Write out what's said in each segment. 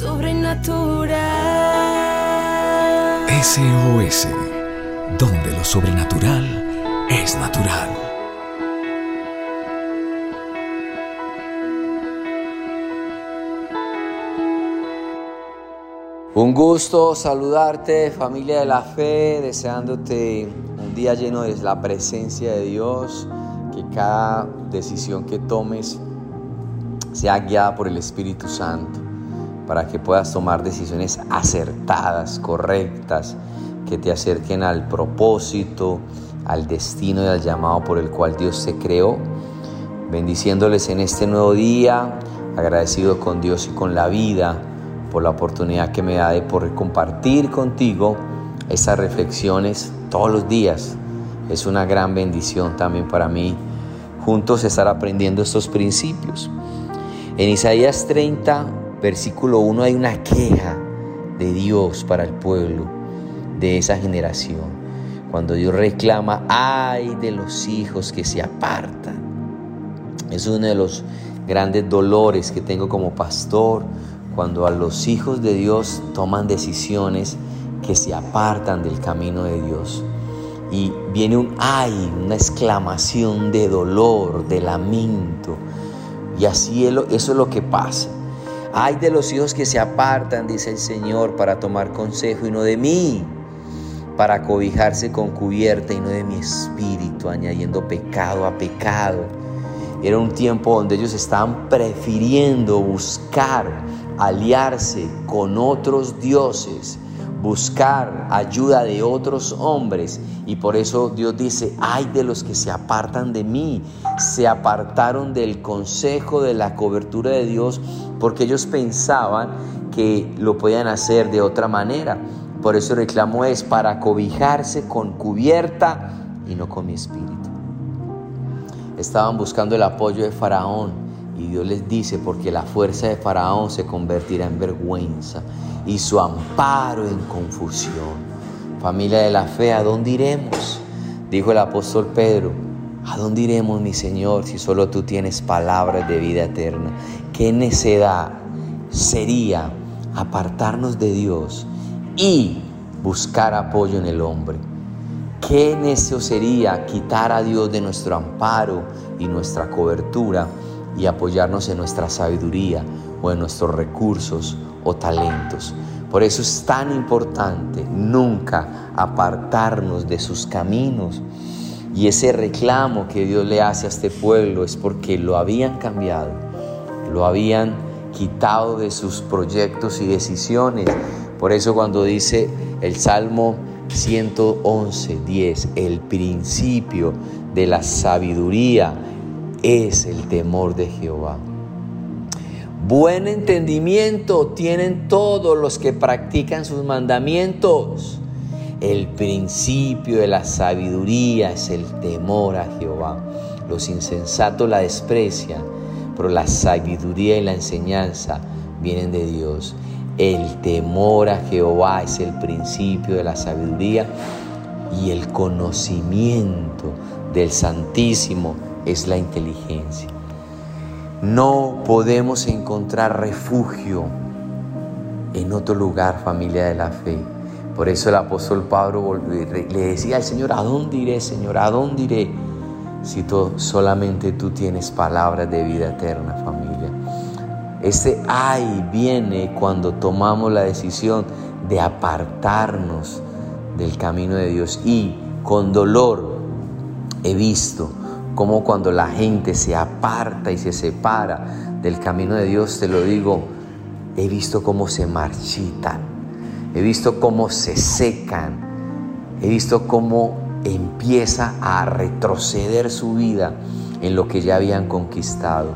sobrenatural. SOS, donde lo sobrenatural es natural. Un gusto saludarte, familia de la fe, deseándote un día lleno de la presencia de Dios, que cada decisión que tomes sea guiada por el Espíritu Santo, para que puedas tomar decisiones acertadas, correctas, que te acerquen al propósito, al destino y al llamado por el cual Dios te creó. Bendiciéndoles en este nuevo día, agradecido con Dios y con la vida por la oportunidad que me da de poder compartir contigo estas reflexiones todos los días. Es una gran bendición también para mí juntos estar aprendiendo estos principios. En Isaías 30, versículo 1 hay una queja de Dios para el pueblo de esa generación. Cuando Dios reclama, ay de los hijos que se apartan. Es uno de los grandes dolores que tengo como pastor, cuando a los hijos de Dios toman decisiones que se apartan del camino de Dios. Y viene un ay, una exclamación de dolor, de lamento. Y así eso es lo que pasa. Ay de los hijos que se apartan, dice el Señor, para tomar consejo y no de mí, para cobijarse con cubierta y no de mi espíritu, añadiendo pecado a pecado. Era un tiempo donde ellos estaban prefiriendo buscar aliarse con otros dioses, buscar ayuda de otros hombres. Y por eso Dios dice, ay de los que se apartan de mí, se apartaron del consejo, de la cobertura de Dios, porque ellos pensaban que lo podían hacer de otra manera. Por eso reclamo es para cobijarse con cubierta y no con mi espíritu. Estaban buscando el apoyo de Faraón y Dios les dice, porque la fuerza de Faraón se convertirá en vergüenza y su amparo en confusión. Familia de la fe, ¿a dónde iremos? Dijo el apóstol Pedro, ¿a dónde iremos, mi Señor, si solo tú tienes palabras de vida eterna? ¿Qué necedad sería apartarnos de Dios y buscar apoyo en el hombre? Qué necio sería quitar a Dios de nuestro amparo y nuestra cobertura y apoyarnos en nuestra sabiduría o en nuestros recursos o talentos. Por eso es tan importante nunca apartarnos de sus caminos. Y ese reclamo que Dios le hace a este pueblo es porque lo habían cambiado, lo habían quitado de sus proyectos y decisiones. Por eso cuando dice el Salmo 111, 10, el principio de la sabiduría es el temor de Jehová. Buen entendimiento tienen todos los que practican sus mandamientos. El principio de la sabiduría es el temor a Jehová. Los insensatos la desprecian, pero la sabiduría y la enseñanza vienen de Dios. El temor a Jehová es el principio de la sabiduría y el conocimiento del Santísimo es la inteligencia. No podemos encontrar refugio en otro lugar, familia de la fe. Por eso el apóstol Pablo le decía al Señor, ¿a dónde iré, Señor? ¿A dónde iré? Si solamente tú tienes palabras de vida eterna, familia. Este ay viene cuando tomamos la decisión de apartarnos del camino de Dios y con dolor he visto como cuando la gente se aparta y se separa del camino de Dios, te lo digo, he visto cómo se marchitan, he visto cómo se secan, he visto cómo empieza a retroceder su vida en lo que ya habían conquistado.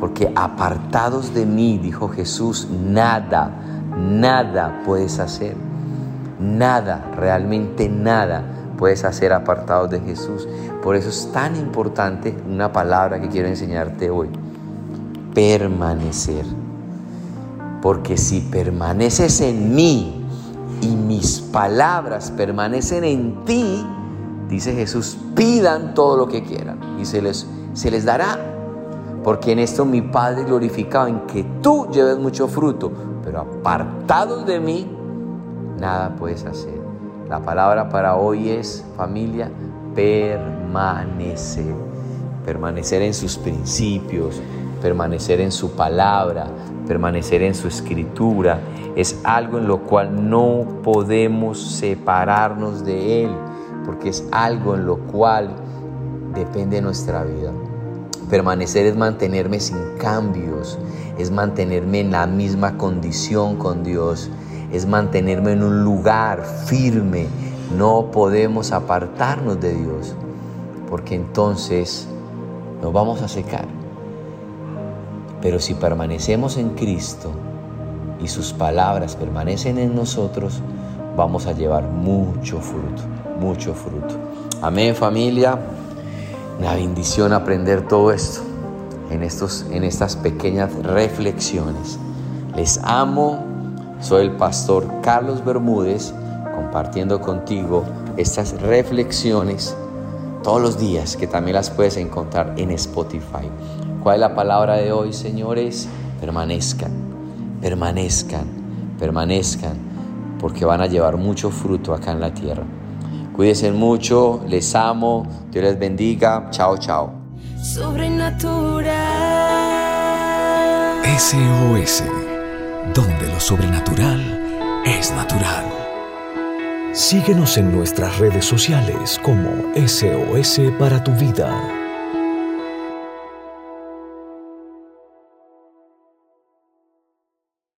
Porque apartados de mí, dijo Jesús, nada, nada puedes hacer. Nada, realmente nada puedes hacer apartados de Jesús. Por eso es tan importante una palabra que quiero enseñarte hoy. Permanecer. Porque si permaneces en mí y mis palabras permanecen en ti, dice Jesús, pidan todo lo que quieran y se les, dará. porque en esto mi Padre glorificado, en que tú lleves mucho fruto, pero apartados de mí, nada puedes hacer. La palabra para hoy es, familia, permanecer. Permanecer en sus principios, permanecer en su palabra, permanecer en su escritura. Es algo en lo cual no podemos separarnos de Él, porque es algo en lo cual depende nuestra vida. Permanecer es mantenerme sin cambios, es mantenerme en la misma condición con Dios, es mantenerme en un lugar firme. No podemos apartarnos de Dios, porque entonces nos vamos a secar. Pero si permanecemos en Cristo y sus palabras permanecen en nosotros, vamos a llevar mucho fruto, mucho fruto. Amén familia. Una bendición aprender todo esto en, estos, en estas pequeñas reflexiones. Les amo, soy el pastor Carlos Bermúdez compartiendo contigo estas reflexiones todos los días que también las puedes encontrar en Spotify. ¿Cuál es la palabra de hoy, señores? Permanezcan, permanezcan, permanezcan, porque van a llevar mucho fruto acá en la tierra. Cuídense mucho, les amo, Dios les bendiga. Chao, chao. Sobrenatural. SOS, donde lo sobrenatural es natural. Síguenos en nuestras redes sociales como SOS para tu vida.